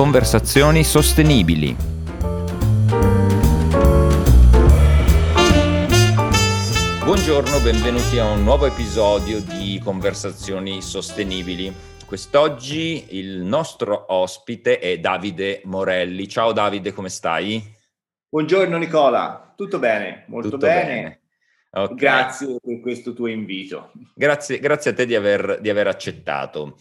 Conversazioni Sostenibili. Buongiorno, benvenuti a un nuovo episodio di Conversazioni Sostenibili. Quest'oggi il nostro ospite è Davide Morelli. Ciao Davide, come stai? Buongiorno Nicola, tutto bene, molto Tutto bene. bene. Ok. Grazie per questo tuo invito. Grazie, grazie a te di aver, di aver accettato.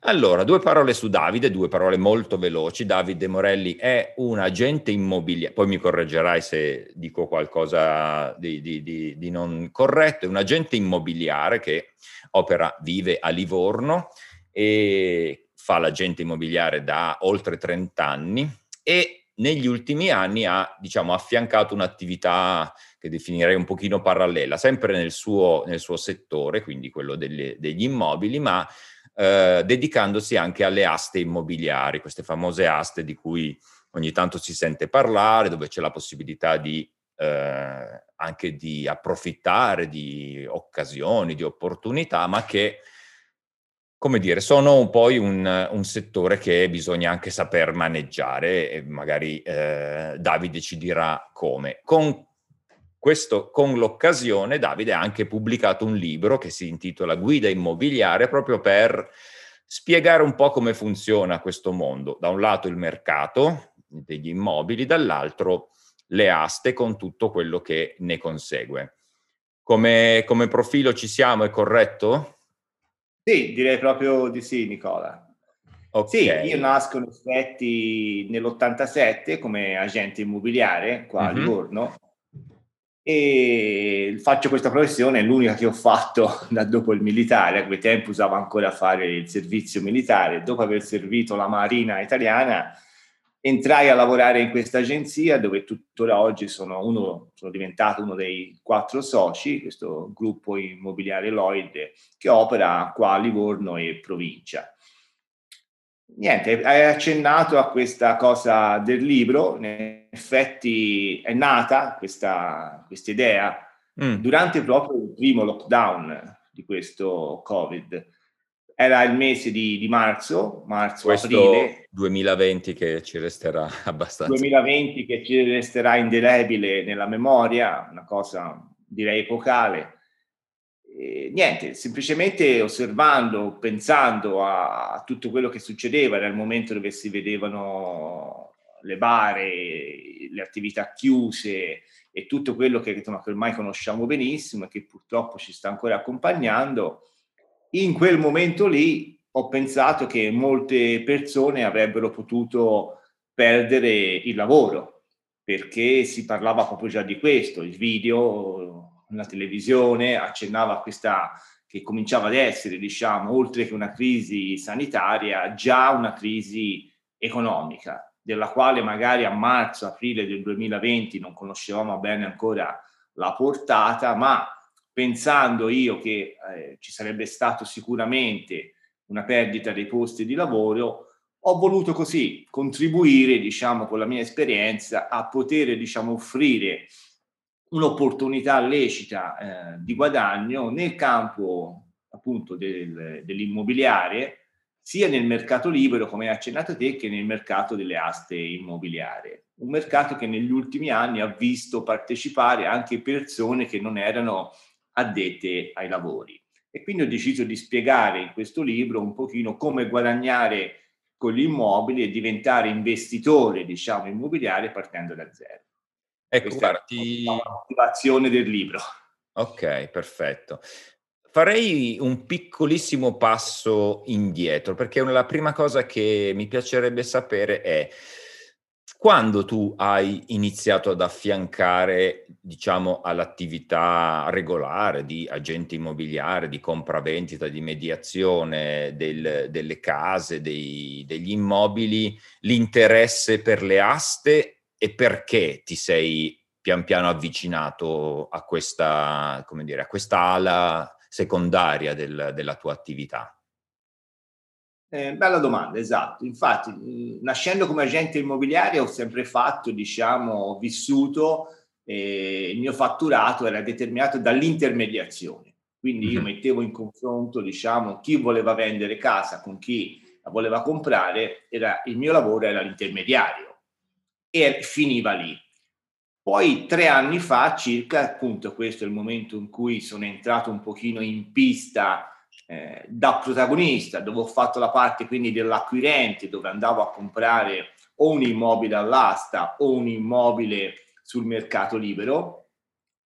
Allora, due parole su Davide, due parole molto veloci. Davide Morelli è un agente immobiliare, poi mi correggerai se dico qualcosa di, di- di- di non corretto, è un agente immobiliare che opera, vive a Livorno e fa l'agente immobiliare da oltre 30 anni e negli ultimi anni ha, diciamo, affiancato un'attività che definirei un pochino parallela, sempre nel suo, nel suo settore, quindi quello delle- degli immobili, ma eh, dedicandosi anche alle aste immobiliari, queste famose aste di cui ogni tanto si sente parlare, dove c'è la possibilità di eh, anche di approfittare di occasioni, di opportunità, ma che come dire, sono poi un, un settore che bisogna anche saper maneggiare e magari eh, Davide ci dirà come. Con, questo, con l'occasione Davide ha anche pubblicato un libro che si intitola Guida immobiliare proprio per spiegare un po' come funziona questo mondo. Da un lato il mercato degli immobili, dall'altro le aste con tutto quello che ne consegue. Come, come profilo ci siamo, è corretto? Sì, direi proprio di sì, Nicola. Ok. Sì, io nasco in effetti nell'87 come agente immobiliare qua a Mhm. Livorno e faccio questa professione, è l'unica che ho fatto da dopo il militare, a quei tempi usavo ancora fare il servizio militare, dopo aver servito la Marina italiana entrai a lavorare in questa agenzia dove tuttora oggi sono, uno, sono diventato uno dei quattro soci, questo gruppo immobiliare Lloyd che opera qua a Livorno e provincia. Niente, hai accennato a questa cosa del libro, in effetti è nata questa, idea Mm. durante proprio il primo lockdown di questo Covid. Era il mese di, di marzo, marzo-aprile, Questo 2020 che ci resterà abbastanza. 2020 che ci resterà indelebile nella memoria, una cosa direi epocale. Niente, semplicemente osservando, pensando a, a tutto quello che succedeva, il momento dove si vedevano le bare, le attività chiuse e tutto quello che, insomma, che ormai conosciamo benissimo e che purtroppo ci sta ancora accompagnando. In quel momento lì ho pensato che molte persone avrebbero potuto perdere il lavoro perché si parlava proprio già di questo, il video, la televisione accennava a questa che cominciava ad essere, diciamo, oltre che una crisi sanitaria, già una crisi economica, della quale magari a marzo, aprile del 2020 non conoscevamo bene ancora la portata, ma pensando io che eh, ci sarebbe stato sicuramente una perdita dei posti di lavoro, ho voluto così contribuire, diciamo, con la mia esperienza a poter, diciamo, offrire un'opportunità lecita eh, di guadagno nel campo appunto del, dell'immobiliare, sia nel mercato libero, come hai accennato te, che nel mercato delle aste immobiliari. Un mercato che negli ultimi anni ha visto partecipare anche persone che non erano addette ai lavori. E quindi ho deciso di spiegare in questo libro un pochino come guadagnare con gli immobili e diventare investitore, diciamo, immobiliare partendo da zero. Ecco, Questa guarda, ti- la motivazione del libro. Ok, perfetto. Farei un piccolissimo passo indietro perché la prima cosa che mi piacerebbe sapere è quando tu hai iniziato ad affiancare, diciamo, all'attività regolare di agente immobiliare, di compravendita, di mediazione del- delle case, dei- degli immobili, l'interesse per le aste e perché ti sei pian piano avvicinato a questa, come dire, a questa ala secondaria del- della tua attività? Eh, bella domanda, esatto. Infatti, nascendo come agente immobiliare ho sempre fatto, diciamo, ho vissuto, eh, il mio fatturato era determinato dall'intermediazione. Quindi io Mhm. mettevo in confronto, diciamo, chi voleva vendere casa con chi la voleva comprare, era, il mio lavoro era l'intermediario e finiva lì. Poi tre anni fa circa, appunto questo è il momento in cui sono entrato un pochino in pista eh, da protagonista, dove ho fatto la parte quindi dell'acquirente, dove andavo a comprare o un immobile all'asta o un immobile sul mercato libero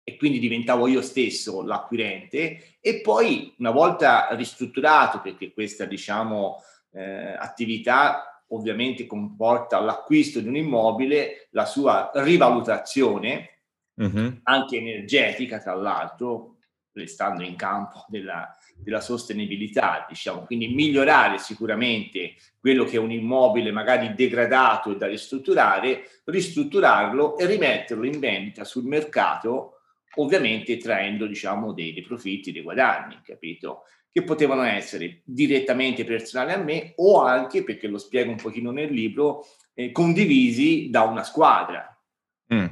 e quindi diventavo io stesso l'acquirente e poi una volta ristrutturato perché questa diciamo eh, attività ovviamente comporta l'acquisto di un immobile, la sua rivalutazione uh-huh. anche energetica tra l'altro, restando in campo della, della sostenibilità, diciamo, quindi migliorare sicuramente quello che è un immobile magari degradato e da ristrutturare, ristrutturarlo e rimetterlo in vendita sul mercato, ovviamente traendo, diciamo, dei, dei profitti, dei guadagni, capito? Che potevano essere direttamente personali a me o anche, perché lo spiego un pochino nel libro, eh, condivisi da una squadra. Mm.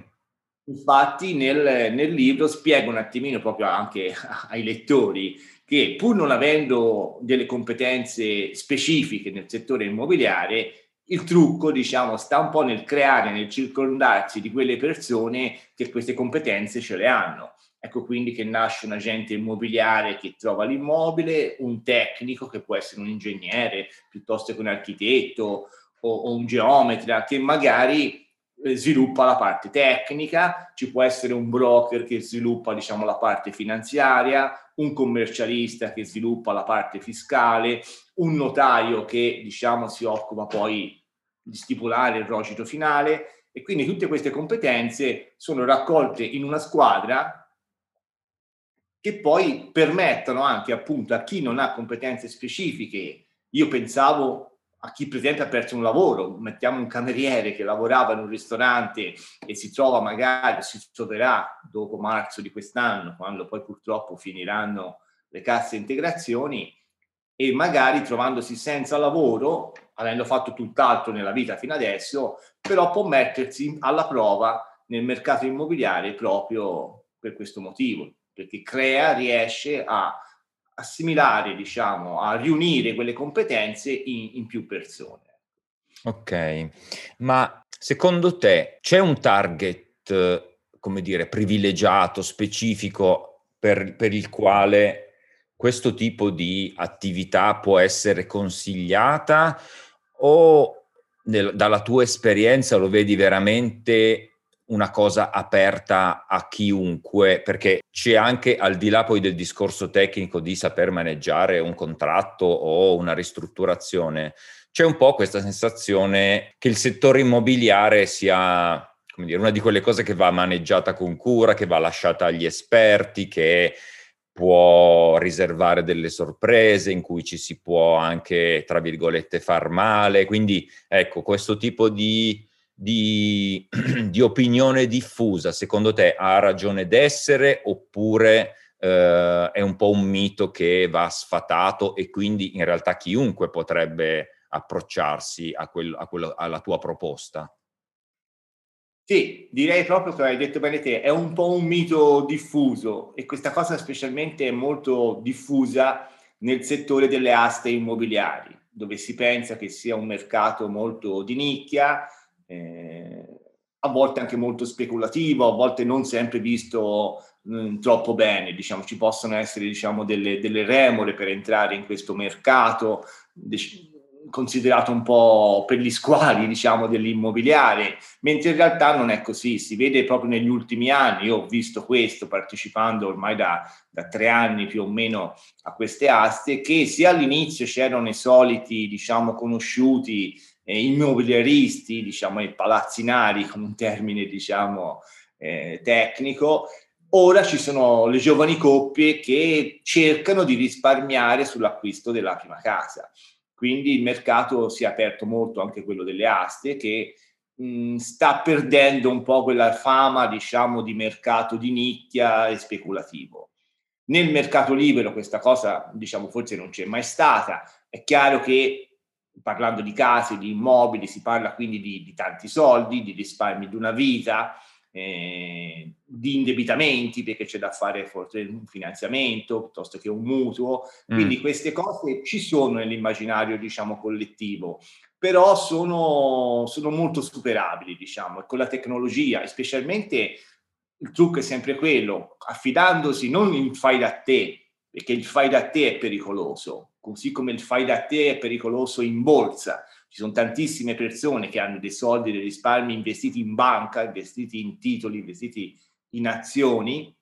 Infatti nel, nel, libro spiego un attimino proprio anche ai lettori che pur non avendo delle competenze specifiche nel settore immobiliare, il trucco, diciamo, sta un po' nel creare, nel circondarsi di quelle persone che queste competenze ce le hanno. Ecco quindi che nasce un agente immobiliare che trova l'immobile, un tecnico che può essere un ingegnere piuttosto che un architetto o, o un geometra che magari eh, sviluppa la parte tecnica, ci può essere un broker che sviluppa diciamo, la parte finanziaria, un commercialista che sviluppa la parte fiscale, un notaio che diciamo, si occupa poi di stipulare il rogito finale. E quindi tutte queste competenze sono raccolte in una squadra che poi permettono anche appunto a chi non ha competenze specifiche. Io pensavo a chi per esempio ha perso un lavoro, mettiamo un cameriere che lavorava in un ristorante e si trova magari, si troverà dopo marzo di quest'anno, quando poi purtroppo finiranno le casse integrazioni, e magari trovandosi senza lavoro, avendo fatto tutt'altro nella vita fino adesso, però può mettersi alla prova nel mercato immobiliare proprio per questo motivo, perché crea, riesce a assimilare, diciamo, a riunire quelle competenze in, in più persone. Ok, ma secondo te c'è un target, come dire, privilegiato, specifico per, per il quale questo tipo di attività può essere consigliata o nel, dalla tua esperienza lo vedi veramente una cosa aperta a chiunque, perché c'è anche al di là poi del discorso tecnico di saper maneggiare un contratto o una ristrutturazione, c'è un po' questa sensazione che il settore immobiliare sia come dire, una di quelle cose che va maneggiata con cura, che va lasciata agli esperti, che può riservare delle sorprese, in cui ci si può anche, tra virgolette, far male. Quindi, ecco, questo tipo di di, di, opinione diffusa, secondo te ha ragione d'essere oppure eh, è un po' un mito che va sfatato e quindi in realtà chiunque potrebbe approcciarsi a quel, a quello, alla tua proposta? Sì, direi proprio che hai detto bene te, è un po' un mito diffuso e questa cosa specialmente è molto diffusa nel settore delle aste immobiliari, dove si pensa che sia un mercato molto di nicchia, eh, a volte anche molto speculativo, a volte non sempre visto mh, mm, troppo bene, diciamo, ci possono essere diciamo, delle, delle remore per entrare in questo mercato, dec- considerato un po' per gli squali, diciamo, dell'immobiliare, mentre in realtà non è così, si vede proprio negli ultimi anni, io ho visto questo partecipando ormai da, da tre anni più o meno a queste aste, che sia all'inizio c'erano i soliti, diciamo, conosciuti eh, immobiliaristi, diciamo, i palazzinari, con un termine, diciamo, eh, tecnico, ora ci sono le giovani coppie che cercano di risparmiare sull'acquisto della prima casa. Quindi il mercato si è aperto molto anche quello delle aste che mh, sta perdendo un po' quella fama, diciamo, di mercato di nicchia e speculativo. Nel mercato libero questa cosa, diciamo, forse non c'è mai stata. È chiaro che parlando di case, di immobili, si parla quindi di, di tanti soldi, di risparmi di una vita, eh, di indebitamenti perché c'è da fare forse un finanziamento piuttosto che un mutuo. Quindi mm. queste cose ci sono nell'immaginario, diciamo, collettivo, però sono, sono molto superabili, diciamo, e con la tecnologia, specialmente il trucco è sempre quello, affidandosi non in fai da te, perché il fai da te è pericoloso, così come il fai da te è pericoloso in borsa. Ci sono tantissime persone che hanno dei soldi, dei risparmi investiti in banca, investiti in titoli, investiti in azioni,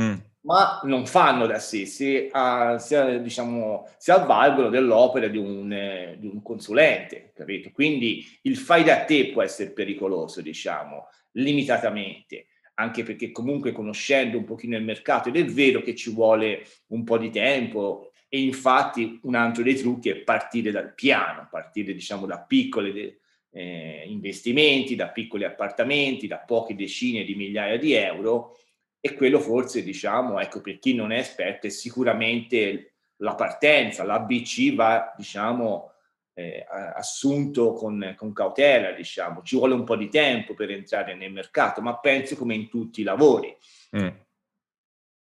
mm. ma non fanno da sé, si, a, si, diciamo, si avvalgono dell'opera di un, eh, di un consulente, capito? Quindi il fai da te può essere pericoloso, diciamo, limitatamente anche perché comunque conoscendo un pochino il mercato, ed è vero che ci vuole un po' di tempo, e infatti un altro dei trucchi è partire dal piano, partire diciamo da piccoli eh, investimenti, da piccoli appartamenti, da poche decine di migliaia di euro e quello forse diciamo, ecco, per chi non è esperto è sicuramente la partenza, l'ABC va diciamo eh, assunto con, con, cautela, diciamo, ci vuole un po' di tempo per entrare nel mercato, ma penso come in tutti i lavori. Mm.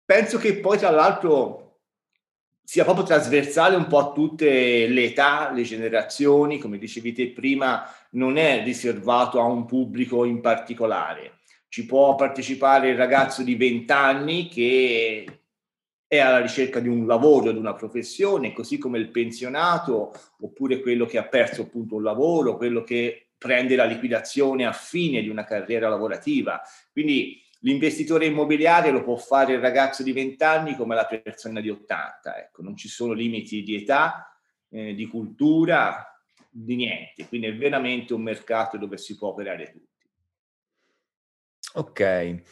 Penso che poi tra l'altro sia proprio trasversale un po' a tutte le età, le generazioni, come dicevi te prima, non è riservato a un pubblico in particolare. Ci può partecipare il ragazzo di 20 anni che è alla ricerca di un lavoro, di una professione, così come il pensionato, oppure quello che ha perso appunto un lavoro, quello che prende la liquidazione a fine di una carriera lavorativa. Quindi L'investitore immobiliare lo può fare il ragazzo di 20 anni come la persona di 80, ecco, non ci sono limiti di età, eh, di cultura, di niente, quindi è veramente un mercato dove si può operare tutti. Ok,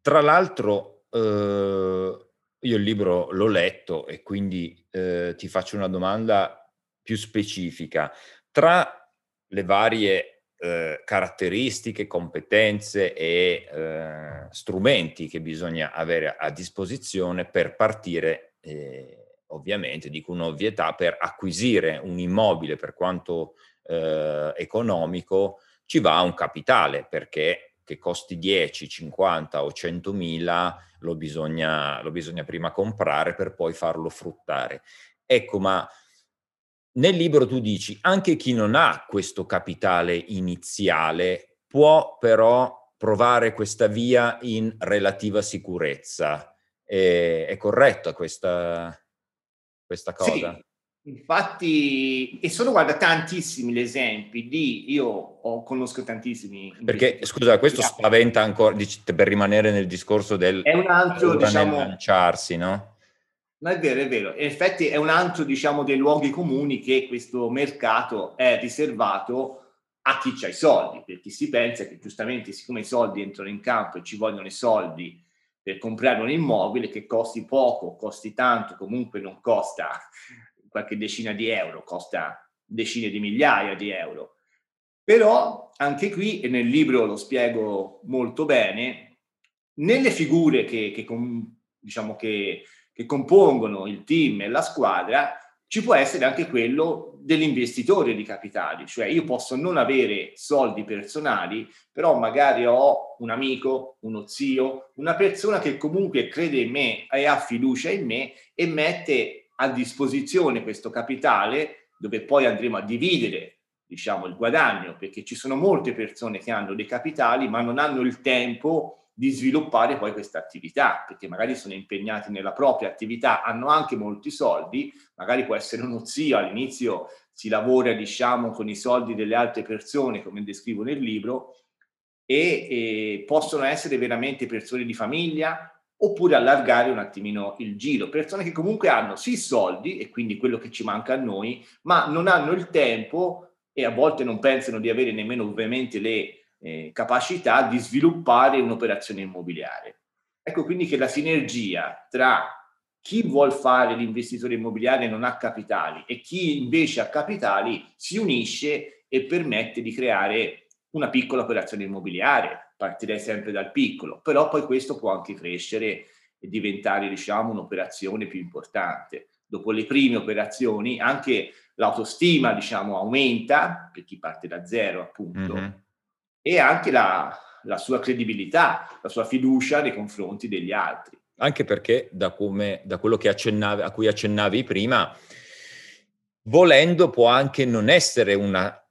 tra l'altro eh, io il libro l'ho letto e quindi eh, ti faccio una domanda più specifica. Tra le varie eh, caratteristiche, competenze e eh, strumenti che bisogna avere a disposizione per partire, eh, ovviamente, dico un'ovvietà, per acquisire un immobile per quanto eh, economico, ci va un capitale perché che costi 10, 50 o 100 mila lo bisogna, lo bisogna prima comprare per poi farlo fruttare. Ecco, ma nel libro tu dici anche chi non ha questo capitale iniziale può però provare questa via in relativa sicurezza. È, è corretta questa, questa cosa? Sì. Infatti, e sono guarda tantissimi gli esempi di io ho, conosco tantissimi. Perché scusa, questo spaventa ancora per rimanere nel discorso del è un altro diciamo lanciarsi, no? Ma è vero, è vero. In effetti è un altro, diciamo, dei luoghi comuni che questo mercato è riservato a chi ha i soldi, perché si pensa che giustamente siccome i soldi entrano in campo e ci vogliono i soldi per comprare un immobile che costi poco, costi tanto, comunque non costa qualche decina di euro, costa decine di migliaia di euro. Però anche qui, e nel libro lo spiego molto bene, nelle figure che, che diciamo che che compongono il team e la squadra, ci può essere anche quello dell'investitore di capitali, cioè io posso non avere soldi personali, però magari ho un amico, uno zio, una persona che comunque crede in me e ha fiducia in me e mette a disposizione questo capitale dove poi andremo a dividere diciamo il guadagno perché ci sono molte persone che hanno dei capitali ma non hanno il tempo di sviluppare poi questa attività, perché magari sono impegnati nella propria attività, hanno anche molti soldi, magari può essere uno zio, all'inizio si lavora diciamo con i soldi delle altre persone, come descrivo nel libro, e, e possono essere veramente persone di famiglia oppure allargare un attimino il giro, persone che comunque hanno sì soldi e quindi quello che ci manca a noi, ma non hanno il tempo e a volte non pensano di avere nemmeno ovviamente le eh, capacità di sviluppare un'operazione immobiliare. Ecco quindi che la sinergia tra chi vuol fare l'investitore immobiliare e non ha capitali e chi invece ha capitali si unisce e permette di creare una piccola operazione immobiliare. Partirei sempre dal piccolo, però poi questo può anche crescere e diventare, diciamo, un'operazione più importante. Dopo le prime operazioni, anche l'autostima, diciamo, aumenta per chi parte da zero, appunto. Mm-hmm e anche la, la sua credibilità, la sua fiducia nei confronti degli altri. Anche perché da, come, da quello accennavi, a cui accennavi prima, volendo può anche non essere una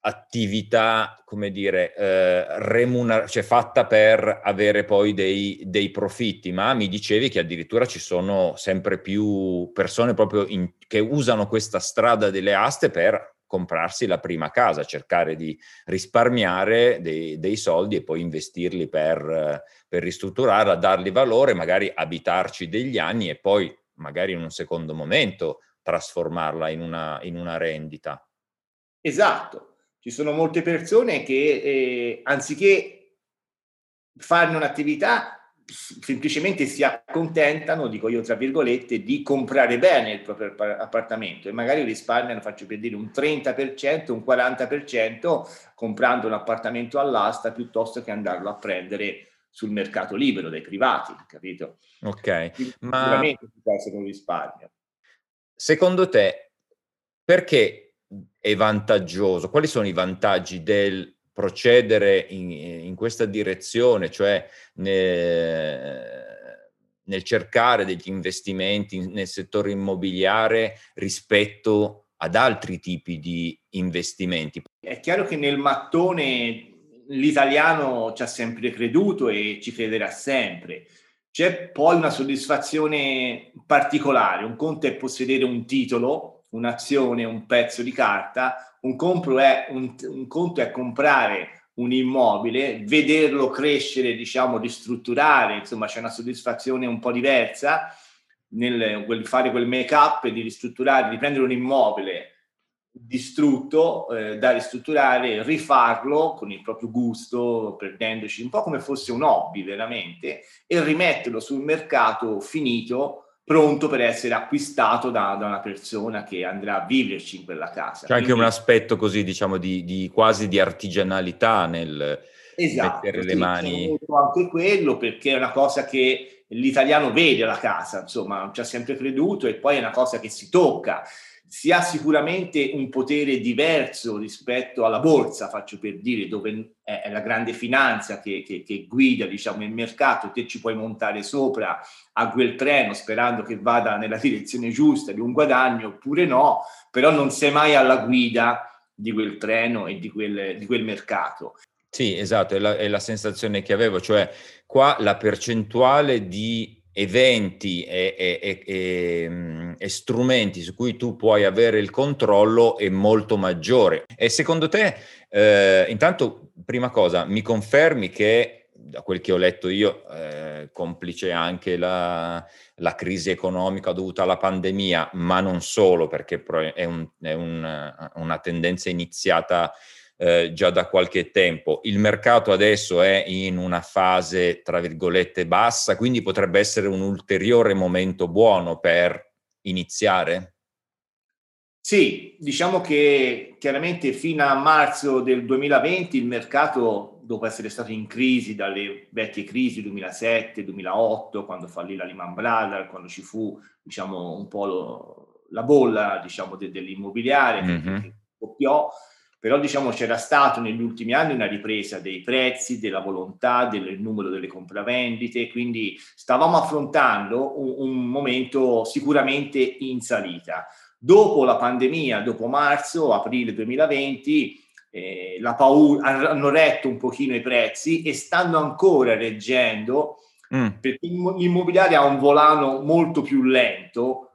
attività, come dire, eh, remuner- cioè fatta per avere poi dei, dei, profitti, ma mi dicevi che addirittura ci sono sempre più persone proprio in, che usano questa strada delle aste per comprarsi la prima casa, cercare di risparmiare dei, dei soldi e poi investirli per, per ristrutturarla, dargli valore, magari abitarci degli anni e poi magari in un secondo momento trasformarla in una, in una rendita. Esatto, ci sono molte persone che eh, anziché farne un'attività semplicemente si accontentano, dico io tra virgolette, di comprare bene il proprio appartamento e magari risparmiano, faccio per dire, un 30%, un 40% comprando un appartamento all'asta piuttosto che andarlo a prendere sul mercato libero dai privati, capito? Ok, Quindi, ma sicuramente può essere un risparmio. Secondo te, perché è vantaggioso? Quali sono i vantaggi del procedere in, in questa direzione, cioè nel, nel, cercare degli investimenti nel settore immobiliare rispetto ad altri tipi di investimenti? È chiaro che nel mattone l'italiano ci ha sempre creduto e ci crederà sempre. C'è poi una soddisfazione particolare, un conto è possedere un titolo un'azione, un pezzo di carta, un, è, un, un conto è comprare un immobile, vederlo crescere, diciamo, ristrutturare, insomma c'è una soddisfazione un po' diversa nel fare quel make up e di ristrutturare, di prendere un immobile distrutto eh, da ristrutturare, rifarlo con il proprio gusto, perdendoci un po' come fosse un hobby veramente, e rimetterlo sul mercato finito pronto per essere acquistato da, da, una persona che andrà a viverci in quella casa. C'è Quindi, anche un aspetto così, diciamo, di, di quasi di artigianalità nel esatto, mettere le sì, mani. Anche quello, perché è una cosa che l'italiano vede la casa, insomma, ci ha sempre creduto e poi è una cosa che si tocca si ha sicuramente un potere diverso rispetto alla borsa, faccio per dire, dove è la grande finanza che, che, che, guida diciamo, il mercato, te ci puoi montare sopra a quel treno sperando che vada nella direzione giusta di un guadagno oppure no, però non sei mai alla guida di quel treno e di quel, di quel mercato. Sì, esatto, è la, è la sensazione che avevo, cioè qua la percentuale di eventi e, e, e, mm, e, strumenti su cui tu puoi avere il controllo è molto maggiore. E secondo te, eh, intanto, prima cosa, mi confermi che, da quel che ho letto io, eh, complice anche la, la, crisi economica dovuta alla pandemia, ma non solo, perché è, un, è un, una tendenza iniziata eh, già da qualche tempo. Il mercato adesso è in una fase, tra virgolette, bassa, quindi potrebbe essere un ulteriore momento buono per iniziare? Sì, diciamo che chiaramente fino a marzo del 2020 il mercato, dopo essere stato in crisi dalle vecchie crisi 2007-2008, quando fallì la Lehman Brothers, quando ci fu diciamo, un po' lo, la bolla diciamo, de, dell'immobiliare mm-hmm. che scoppiò, però diciamo c'era stato negli ultimi anni una ripresa dei prezzi, della volontà, del numero delle compravendite, quindi stavamo affrontando un, un momento sicuramente in salita. Dopo la pandemia, dopo marzo, aprile 2020, eh, la paura, hanno retto un pochino i prezzi e stanno ancora reggendo mm. perché l'immobiliare ha un volano molto più lento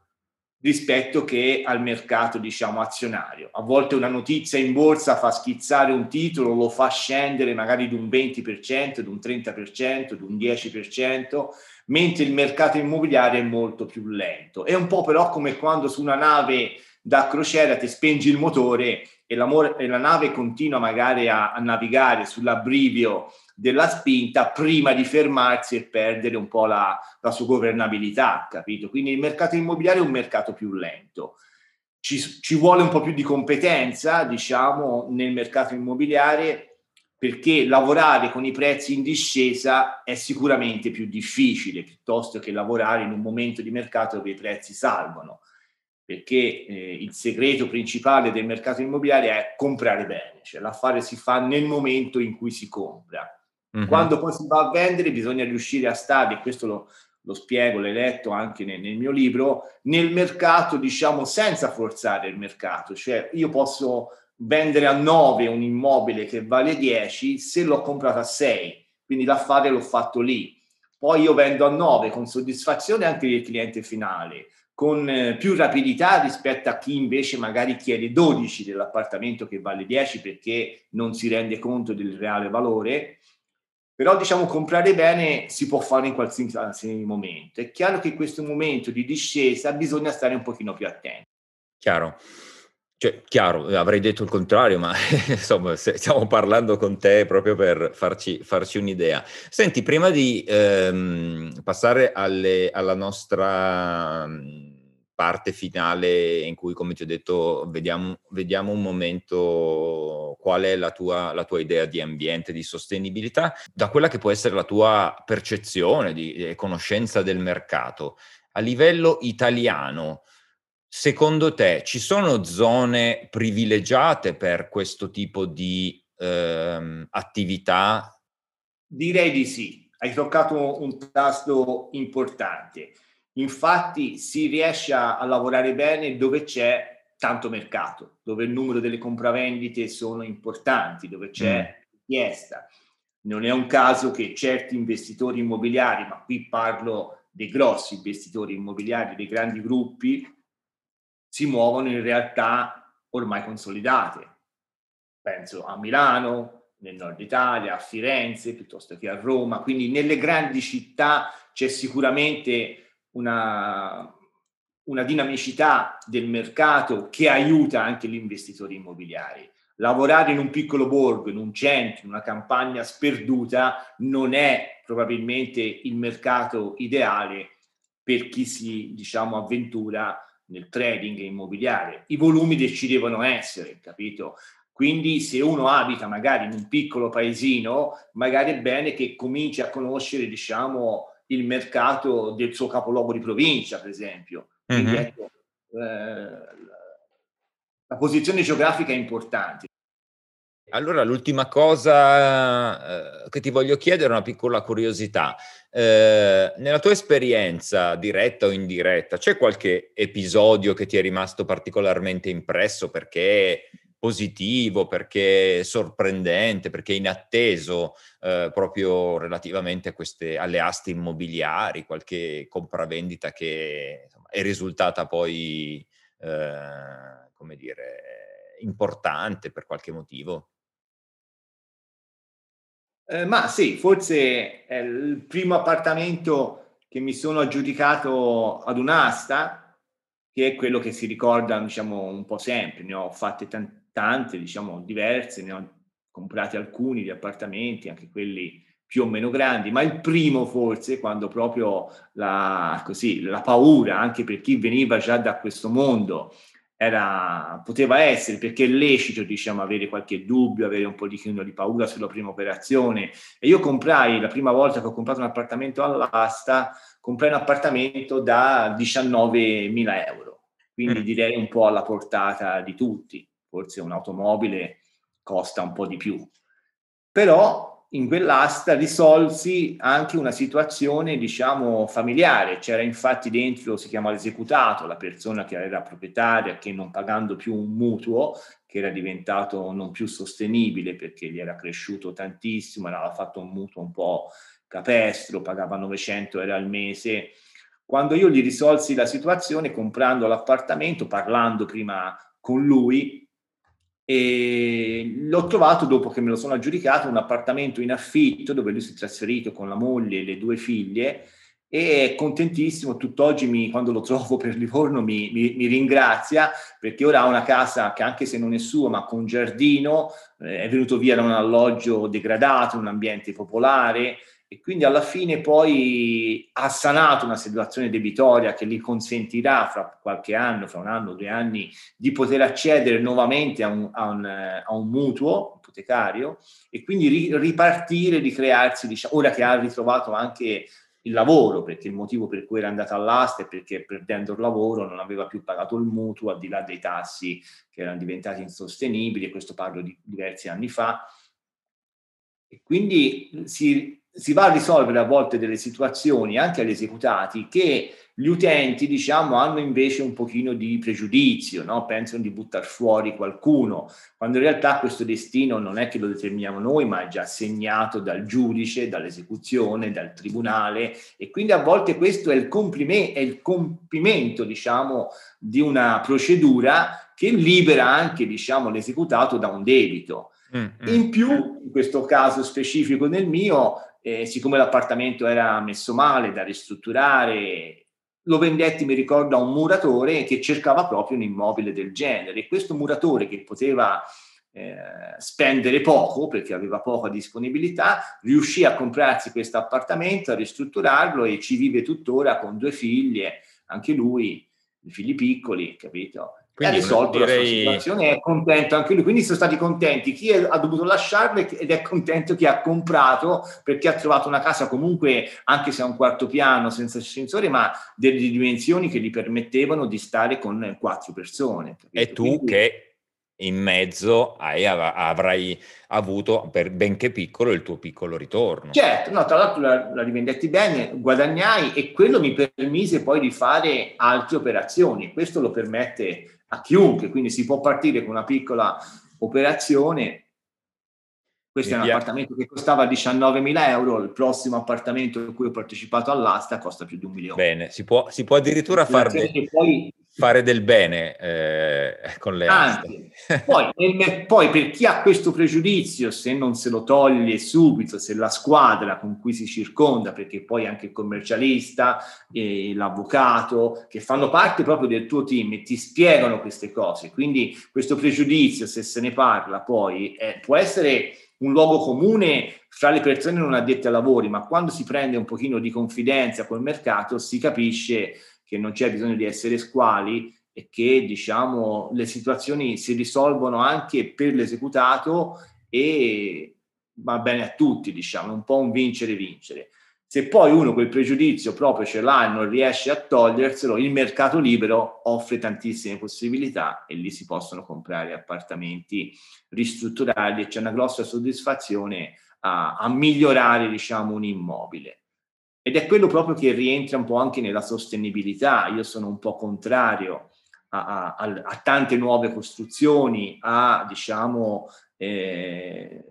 rispetto che al mercato diciamo azionario. A volte una notizia in borsa fa schizzare un titolo, lo fa scendere magari di un 20%, di un 30%, di un 10%, mentre il mercato immobiliare è molto più lento. È un po' però come quando su una nave da crociera ti spengi il motore e la, e la nave continua magari a, a navigare sull'abbrivio della spinta prima di fermarsi e perdere un po' la, la sua governabilità, capito? Quindi il mercato immobiliare è un mercato più lento. Ci, ci, vuole un po' più di competenza, diciamo, nel mercato immobiliare perché lavorare con i prezzi in discesa è sicuramente più difficile piuttosto che lavorare in un momento di mercato dove i prezzi salgono, perché eh, il segreto principale del mercato immobiliare è comprare bene, cioè l'affare si fa nel momento in cui si compra Mm-hmm. Quando poi si va a vendere bisogna riuscire a stare, e questo lo, lo spiego, l'hai letto anche nel, nel, mio libro, nel mercato, diciamo, senza forzare il mercato. Cioè io posso vendere a 9 un immobile che vale 10 se l'ho comprato a 6, quindi l'affare l'ho fatto lì. Poi io vendo a 9 con soddisfazione anche del cliente finale, con eh, più rapidità rispetto a chi invece magari chiede 12 dell'appartamento che vale 10 perché non si rende conto del reale valore però diciamo comprare bene si può fare in qualsiasi momento. È chiaro che in questo momento di discesa bisogna stare un pochino più attenti. Chiaro. Cioè, chiaro, avrei detto il contrario, ma insomma, stiamo parlando con te proprio per farci, farci un'idea. Senti, prima di ehm, passare alle, alla nostra parte finale in cui, come ti ho detto, vediamo, vediamo un momento qual è la tua, la tua, idea di ambiente, di sostenibilità, da quella che può essere la tua percezione di, di conoscenza del mercato. A livello italiano, secondo te ci sono zone privilegiate per questo tipo di ehm, attività? Direi di sì. Hai toccato un tasto importante Infatti si riesce a, a lavorare bene dove c'è tanto mercato, dove il numero delle compravendite sono importanti, dove c'è mm. richiesta. Non è un caso che certi investitori immobiliari, ma qui parlo dei grossi investitori immobiliari, dei grandi gruppi, si muovono in realtà ormai consolidate. Penso a Milano, nel nord Italia, a Firenze piuttosto che a Roma. Quindi nelle grandi città c'è sicuramente una, una dinamicità del mercato che aiuta anche gli investitori immobiliari. Lavorare in un piccolo borgo, in un centro, in una campagna sperduta non è probabilmente il mercato ideale per chi si diciamo avventura nel trading immobiliare. I volumi ci devono essere, capito? Quindi se uno abita magari in un piccolo paesino, magari è bene che cominci a conoscere, diciamo, il mercato del suo capoluogo di provincia, per esempio. Quindi, mm-hmm. ecco, eh, la posizione geografica è importante. Allora, l'ultima cosa eh, che ti voglio chiedere è una piccola curiosità. Eh, nella tua esperienza, diretta o indiretta, c'è qualche episodio che ti è rimasto particolarmente impresso perché positivo, perché sorprendente, perché inatteso eh, proprio relativamente a queste, alle aste immobiliari, qualche compravendita che insomma, è risultata poi, eh, come dire, importante per qualche motivo? Eh, ma sì, forse è il primo appartamento che mi sono aggiudicato ad un'asta, che è quello che si ricorda, diciamo, un po' sempre. Ne ho fatte tante tante, diciamo diverse, ne ho comprati alcuni di appartamenti, anche quelli più o meno grandi, ma il primo forse quando proprio la, così, la paura, anche per chi veniva già da questo mondo, era, poteva essere perché è lecito diciamo, avere qualche dubbio, avere un po' di, di paura sulla prima operazione. E io comprai, la prima volta che ho comprato un appartamento all'asta, comprai un appartamento da 19.000 euro, quindi mm. direi un po' alla portata di tutti forse un'automobile costa un po' di più. Però in quell'asta risolsi anche una situazione, diciamo, familiare. C'era infatti dentro, si chiama l'esecutato, la persona che era proprietaria, che non pagando più un mutuo, che era diventato non più sostenibile perché gli era cresciuto tantissimo, aveva fatto un mutuo un po' capestro, pagava 900 euro al mese. Quando io gli risolsi la situazione comprando l'appartamento, parlando prima con lui, e l'ho trovato dopo che me lo sono aggiudicato un appartamento in affitto dove lui si è trasferito con la moglie e le due figlie e è contentissimo, tutt'oggi mi, quando lo trovo per Livorno mi, mi, mi, ringrazia perché ora ha una casa che anche se non è sua ma con giardino, eh, è venuto via da un alloggio degradato, un ambiente popolare e quindi alla fine poi ha sanato una situazione debitoria che gli consentirà fra qualche anno, fra un anno, due anni, di poter accedere nuovamente a un, a un, a un mutuo ipotecario e quindi ri, ripartire, di crearsi, diciamo, ora che ha ritrovato anche il lavoro, perché il motivo per cui era andato all'asta è perché perdendo il lavoro non aveva più pagato il mutuo, al di là dei tassi che erano diventati insostenibili, e questo parlo di diversi anni fa, E quindi si, si va a risolvere a volte delle situazioni anche agli esecutati che gli utenti, diciamo, hanno invece un pochino di pregiudizio, no? pensano di buttare fuori qualcuno, quando in realtà questo destino non è che lo determiniamo noi, ma è già segnato dal giudice, dall'esecuzione, dal tribunale e quindi a volte questo è il, complime- è il compimento, diciamo, di una procedura che libera anche, diciamo, l'esecutato da un debito. Mm-hmm. In più, in questo caso specifico nel mio, eh, siccome l'appartamento era messo male da ristrutturare lo vendetti, mi ricordo, a un muratore che cercava proprio un immobile del genere. E questo muratore che poteva eh, spendere poco perché aveva poca disponibilità, riuscì a comprarsi questo appartamento, a ristrutturarlo e ci vive tuttora con due figlie, anche lui, figli piccoli, capito? Quindi ha risolto direi... la sua situazione è contento anche lui. Quindi sono stati contenti chi ha dovuto lasciarlo ed è contento chi ha comprato perché ha trovato una casa comunque, anche se a un quarto piano, senza ascensore, ma delle dimensioni che gli permettevano di stare con quattro persone. Capito? E tu Quindi... che in mezzo hai, avrai avuto, per benché piccolo, il tuo piccolo ritorno. Certo, no, tra l'altro la, la rivendetti bene, guadagnai e quello mi permise poi di fare altre operazioni. Questo lo permette a chiunque, quindi si può partire con una piccola operazione. Questo è un appartamento che costava 19.000 euro, il prossimo appartamento in cui ho partecipato all'asta costa più di un milione. Bene, si può, si può addirittura fare... Poi fare del bene eh, con le Anzi, poi, poi, per chi ha questo pregiudizio, se non se lo toglie subito, se la squadra con cui si circonda, perché poi anche il commercialista, e l'avvocato, che fanno parte proprio del tuo team e ti spiegano queste cose, quindi questo pregiudizio, se se ne parla poi, eh, può essere un luogo comune fra le persone non addette ai lavori, ma quando si prende un pochino di confidenza col mercato si capisce che non c'è bisogno di essere squali e che diciamo le situazioni si risolvono anche per l'esecutato e va bene a tutti, diciamo, un po' un vincere-vincere. Se poi uno quel pregiudizio proprio ce l'ha e non riesce a toglierselo, il mercato libero offre tantissime possibilità e lì si possono comprare appartamenti ristrutturati e c'è una grossa soddisfazione a, a migliorare, diciamo, un immobile. Ed è quello proprio che rientra un po' anche nella sostenibilità. Io sono un po' contrario a, a, a tante nuove costruzioni, a diciamo eh,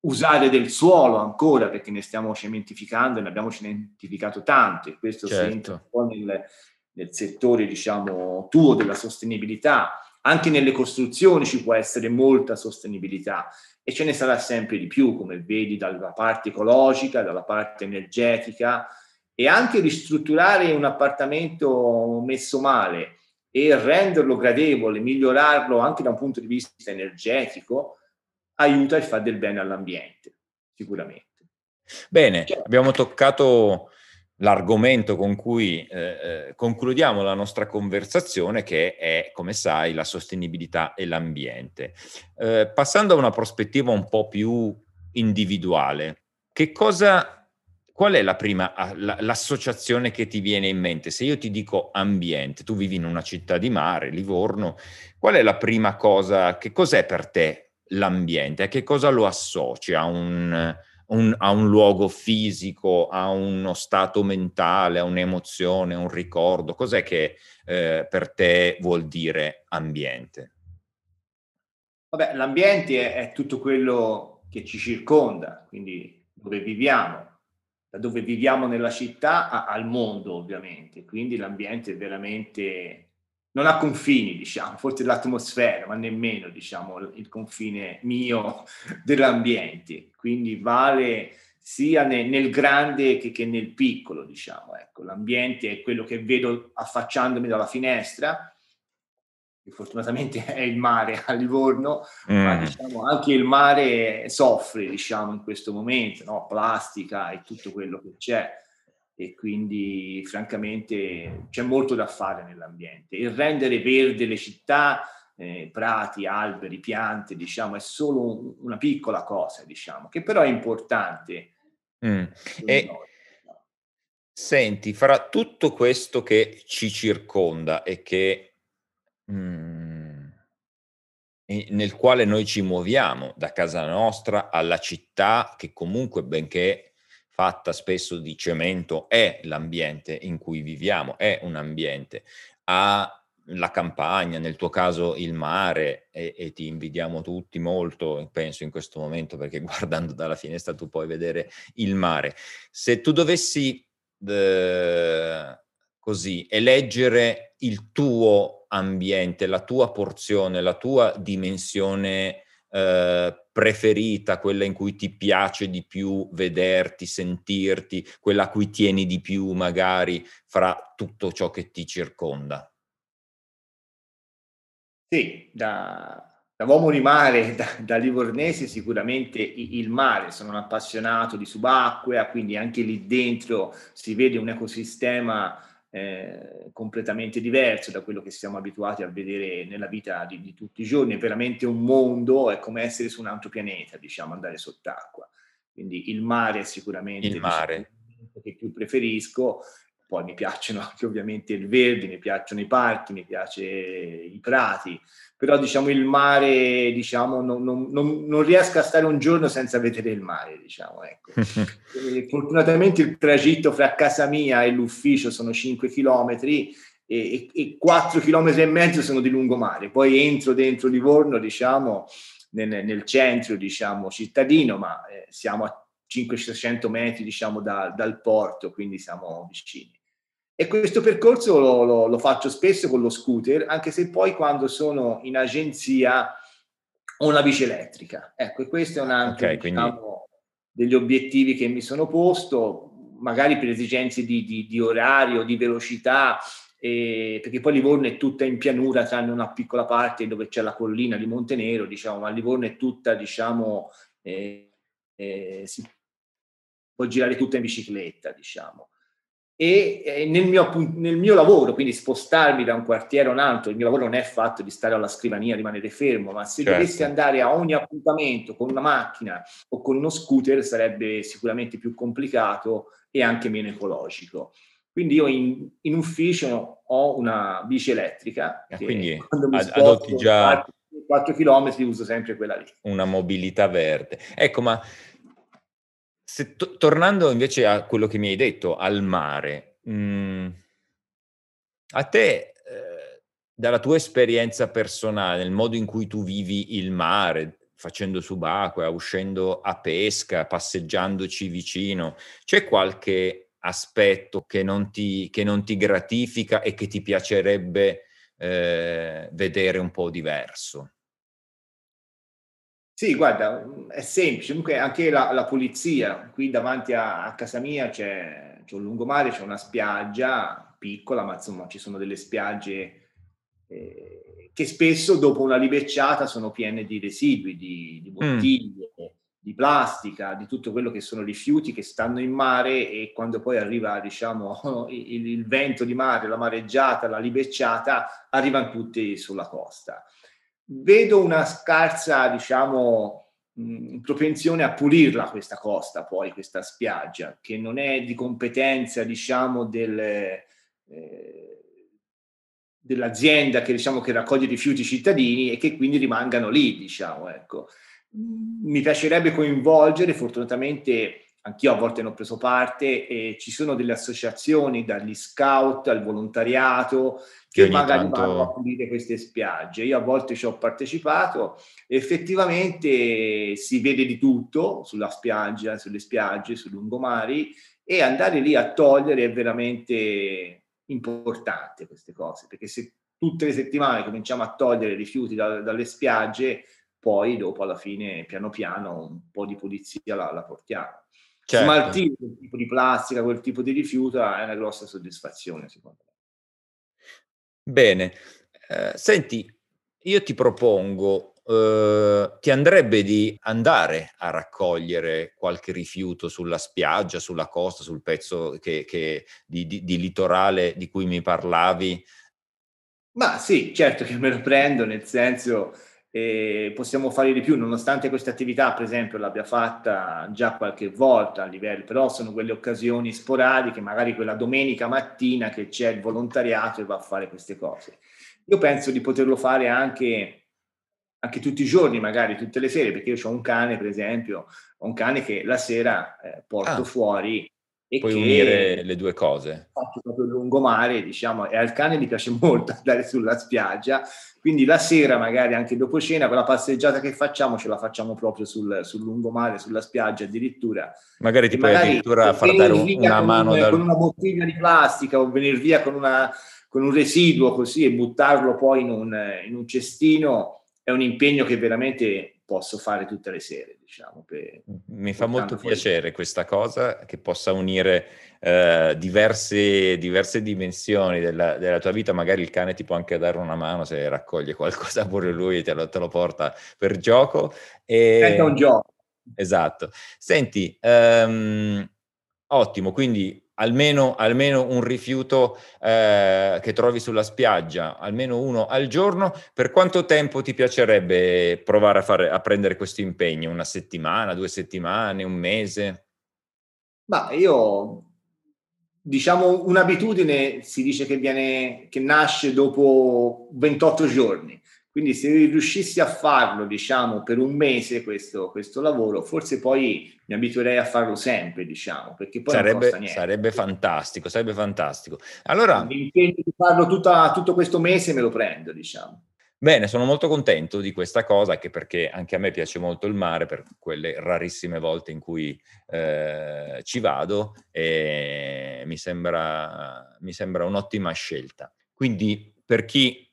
usare del suolo ancora perché ne stiamo cementificando e ne abbiamo cementificato tanto e questo certo. si entra un po' nel, nel settore diciamo tuo della sostenibilità. Anche nelle costruzioni ci può essere molta sostenibilità e ce ne sarà sempre di più, come vedi dalla parte ecologica, dalla parte energetica e anche ristrutturare un appartamento messo male e renderlo gradevole, migliorarlo anche da un punto di vista energetico, aiuta e fa del bene all'ambiente, sicuramente. Bene, cioè, abbiamo toccato l'argomento con cui eh, eh, concludiamo la nostra conversazione, che è, come sai, la sostenibilità e l'ambiente. Eh, passando a una prospettiva un po' più individuale, che cosa, qual è la prima, la, l'associazione che ti viene in mente? Se io ti dico ambiente, tu vivi in una città di mare, Livorno, qual è la prima cosa, che cos'è per te l'ambiente? A che cosa lo associ? A un un, a un luogo fisico, a uno stato mentale, a un'emozione, a un ricordo? Cos'è che eh, per te vuol dire ambiente? Vabbè, l'ambiente è, è tutto quello che ci circonda, quindi dove viviamo, da dove viviamo nella città a, al mondo ovviamente, quindi l'ambiente è veramente non ha confini, diciamo, forse l'atmosfera, ma nemmeno, diciamo, il confine mio dell'ambiente. Quindi vale sia nel, nel grande che, che, nel piccolo, diciamo. Ecco, l'ambiente è quello che vedo affacciandomi dalla finestra, che fortunatamente è il mare a Livorno, mm. ma diciamo, anche il mare soffre, diciamo, in questo momento, no? plastica e tutto quello che c'è e quindi francamente c'è molto da fare nell'ambiente. Il rendere verde le città, eh, prati, alberi, piante, diciamo, è solo una piccola cosa, diciamo, che però è importante. Mm. E, senti, fra tutto questo che ci circonda e che mm, nel quale noi ci muoviamo, da casa nostra alla città, che comunque, benché fatta spesso di cemento, è l'ambiente in cui viviamo, è un ambiente, ha la campagna, nel tuo caso il mare, e, e, ti invidiamo tutti molto, penso in questo momento, perché guardando dalla finestra tu puoi vedere il mare. Se tu dovessi eh, così eleggere il tuo ambiente, la tua porzione, la tua dimensione eh, preferita, quella in cui ti piace di più vederti, sentirti, quella a cui tieni di più magari fra tutto ciò che ti circonda? Sì, da, da uomo di mare, da, da, livornese sicuramente il mare, sono un appassionato di subacquea, quindi anche lì dentro si vede un ecosistema eh, completamente diverso da quello che siamo abituati a vedere nella vita di, di, tutti i giorni, è veramente un mondo, è come essere su un altro pianeta, diciamo, andare sott'acqua. Quindi il mare è sicuramente il mare. che più preferisco, poi mi piacciono anche ovviamente il verde, mi piacciono i parchi, mi piace i prati, però diciamo il mare, diciamo, non, non, non, non riesco a stare un giorno senza vedere il mare, diciamo, ecco. fortunatamente il tragitto fra casa mia e l'ufficio sono 5 chilometri e, e 4 chilometri e mezzo sono di lungomare, poi entro dentro Livorno, diciamo, nel, nel centro, diciamo, cittadino, ma eh, siamo a 500-600 metri, diciamo, da, dal porto, quindi siamo vicini. E questo percorso lo, lo, lo, faccio spesso con lo scooter, anche se poi quando sono in agenzia ho una bici elettrica. Ecco, questo è un altro okay, diciamo, quindi... degli obiettivi che mi sono posto, magari per esigenze di, di, di orario, di velocità, eh, perché poi Livorno è tutta in pianura, tranne una piccola parte dove c'è la collina di Montenero, diciamo, ma Livorno è tutta, diciamo, eh, eh, si può girare tutta in bicicletta, diciamo e eh, nel mio, nel mio, lavoro, quindi spostarmi da un quartiere a un altro, il mio lavoro non è fatto di stare alla scrivania, rimanere fermo, ma se certo. dovessi andare a ogni appuntamento con una macchina o con uno scooter sarebbe sicuramente più complicato e anche meno ecologico. Quindi io in, in ufficio ho una bici elettrica. E quindi quando mi adotti già 4 km uso sempre quella lì. Una mobilità verde. Ecco, ma se to- tornando invece a quello che mi hai detto, al mare, mh, mm, a te, eh, dalla tua esperienza personale, nel modo in cui tu vivi il mare, facendo subacquea, uscendo a pesca, passeggiandoci vicino, c'è qualche aspetto che non ti, che non ti gratifica e che ti piacerebbe eh, vedere un po' diverso? Sì, guarda, è semplice, comunque anche la, la pulizia, qui davanti a, a casa mia c'è, c'è, un lungomare, c'è una spiaggia piccola, ma insomma ci sono delle spiagge eh, che spesso dopo una libecciata sono piene di residui, di, di mm. bottiglie, mm. di plastica, di tutto quello che sono rifiuti che stanno in mare e quando poi arriva diciamo il, il vento di mare, la mareggiata, la libecciata, arrivano tutti sulla costa vedo una scarsa, diciamo, propensione a pulirla questa costa, poi questa spiaggia, che non è di competenza, diciamo, del, eh, dell'azienda che, diciamo, che raccoglie rifiuti cittadini e che quindi rimangano lì, diciamo, ecco. Mi piacerebbe coinvolgere, fortunatamente anch'io a volte ne ho preso parte e ci sono delle associazioni, dagli scout al volontariato, che, che magari tanto... vanno a pulire queste spiagge. Io a volte ci ho partecipato, effettivamente si vede di tutto sulla spiaggia, sulle spiagge, sui lungomari e andare lì a togliere è veramente importante queste cose, perché se tutte le settimane cominciamo a togliere rifiuti da, dalle spiagge, poi dopo alla fine piano piano un po' di pulizia la, la portiamo. Certo. Smaltire quel tipo di plastica, quel tipo di rifiuto è una grossa soddisfazione, secondo me. Bene, eh, senti, io ti propongo, eh, ti andrebbe di andare a raccogliere qualche rifiuto sulla spiaggia, sulla costa, sul pezzo che, che di, di, di litorale di cui mi parlavi? Ma sì, certo che me lo prendo, nel senso e possiamo fare di più, nonostante questa attività, per esempio, l'abbia fatta già qualche volta a livello, però sono quelle occasioni sporadiche, magari quella domenica mattina che c'è il volontariato e va a fare queste cose. Io penso di poterlo fare anche anche tutti i giorni, magari tutte le sere, perché io ho un cane, per esempio, ho un cane che la sera eh, porto ah. fuori e Puoi unire le due cose. Faccio proprio il lungomare, diciamo, e al cane mi piace molto andare sulla spiaggia, quindi la sera, magari anche dopo cena, quella passeggiata che facciamo ce la facciamo proprio sul, sul lungomare, sulla spiaggia addirittura. Magari ti puoi addirittura far dare un, una mano un, dal... con una bottiglia di plastica o venire via con, una, con un residuo così e buttarlo poi in un, in un cestino è un impegno che veramente posso fare tutte le sere, diciamo. Per, Mi fa molto piacere questa cosa, che possa unire eh, diverse, diverse, dimensioni della, della, tua vita, magari il cane ti può anche dare una mano se raccoglie qualcosa pure lui, te lo, te lo porta per gioco. E... È un gioco. Esatto. Senti, um, ottimo, quindi almeno, almeno un rifiuto eh, che trovi sulla spiaggia, almeno uno al giorno, per quanto tempo ti piacerebbe provare a, fare, a prendere questo impegno? Una settimana, due settimane, un mese? Ma io diciamo un'abitudine si dice che viene che nasce dopo 28 giorni quindi se riuscissi a farlo, diciamo, per un mese questo, questo lavoro, forse poi mi abituerei a farlo sempre, diciamo, perché poi sarebbe, sarebbe fantastico, sarebbe fantastico. Allora... L'impegno di farlo tutta, tutto questo mese me lo prendo, diciamo. Bene, sono molto contento di questa cosa, anche perché anche a me piace molto il mare per quelle rarissime volte in cui eh, ci vado e mi sembra, mi sembra un'ottima scelta. Quindi per chi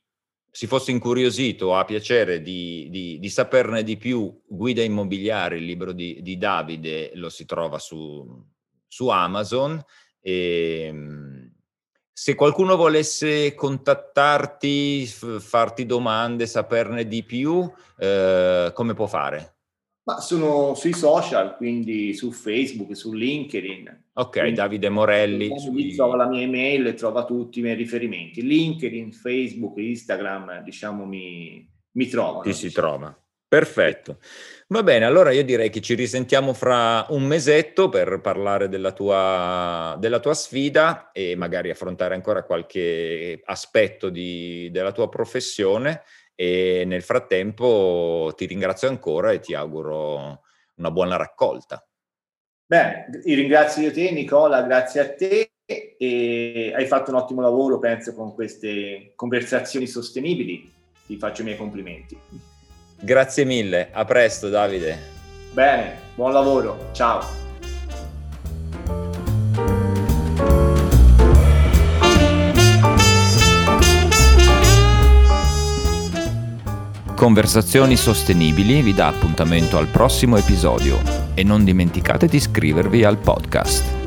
si fosse incuriosito o ha piacere di, di, di, saperne di più, Guida immobiliare, il libro di, di Davide, lo si trova su, su Amazon. E, ehm, se qualcuno volesse contattarti, f- farti domande, saperne di più, eh, come può fare? Ma sono sui social, quindi su Facebook, su LinkedIn. Ok, quindi, Davide Morelli. Sui... Trova la mia email e trova tutti i miei riferimenti. LinkedIn, Facebook, Instagram, diciamo, mi, mi trovano. Ti diciamo. si trova. Perfetto. Va bene, allora io direi che ci risentiamo fra un mesetto per parlare della tua, della tua sfida e magari affrontare ancora qualche aspetto di, della tua professione e nel frattempo ti ringrazio ancora e ti auguro una buona raccolta. Bene, ringrazio io te Nicola, grazie a te e hai fatto un ottimo lavoro penso con queste conversazioni sostenibili, ti faccio i miei complimenti. Grazie mille, a presto Davide. Bene, buon lavoro, ciao. Conversazioni Sostenibili vi dà appuntamento al prossimo episodio e non dimenticate di iscrivervi al podcast.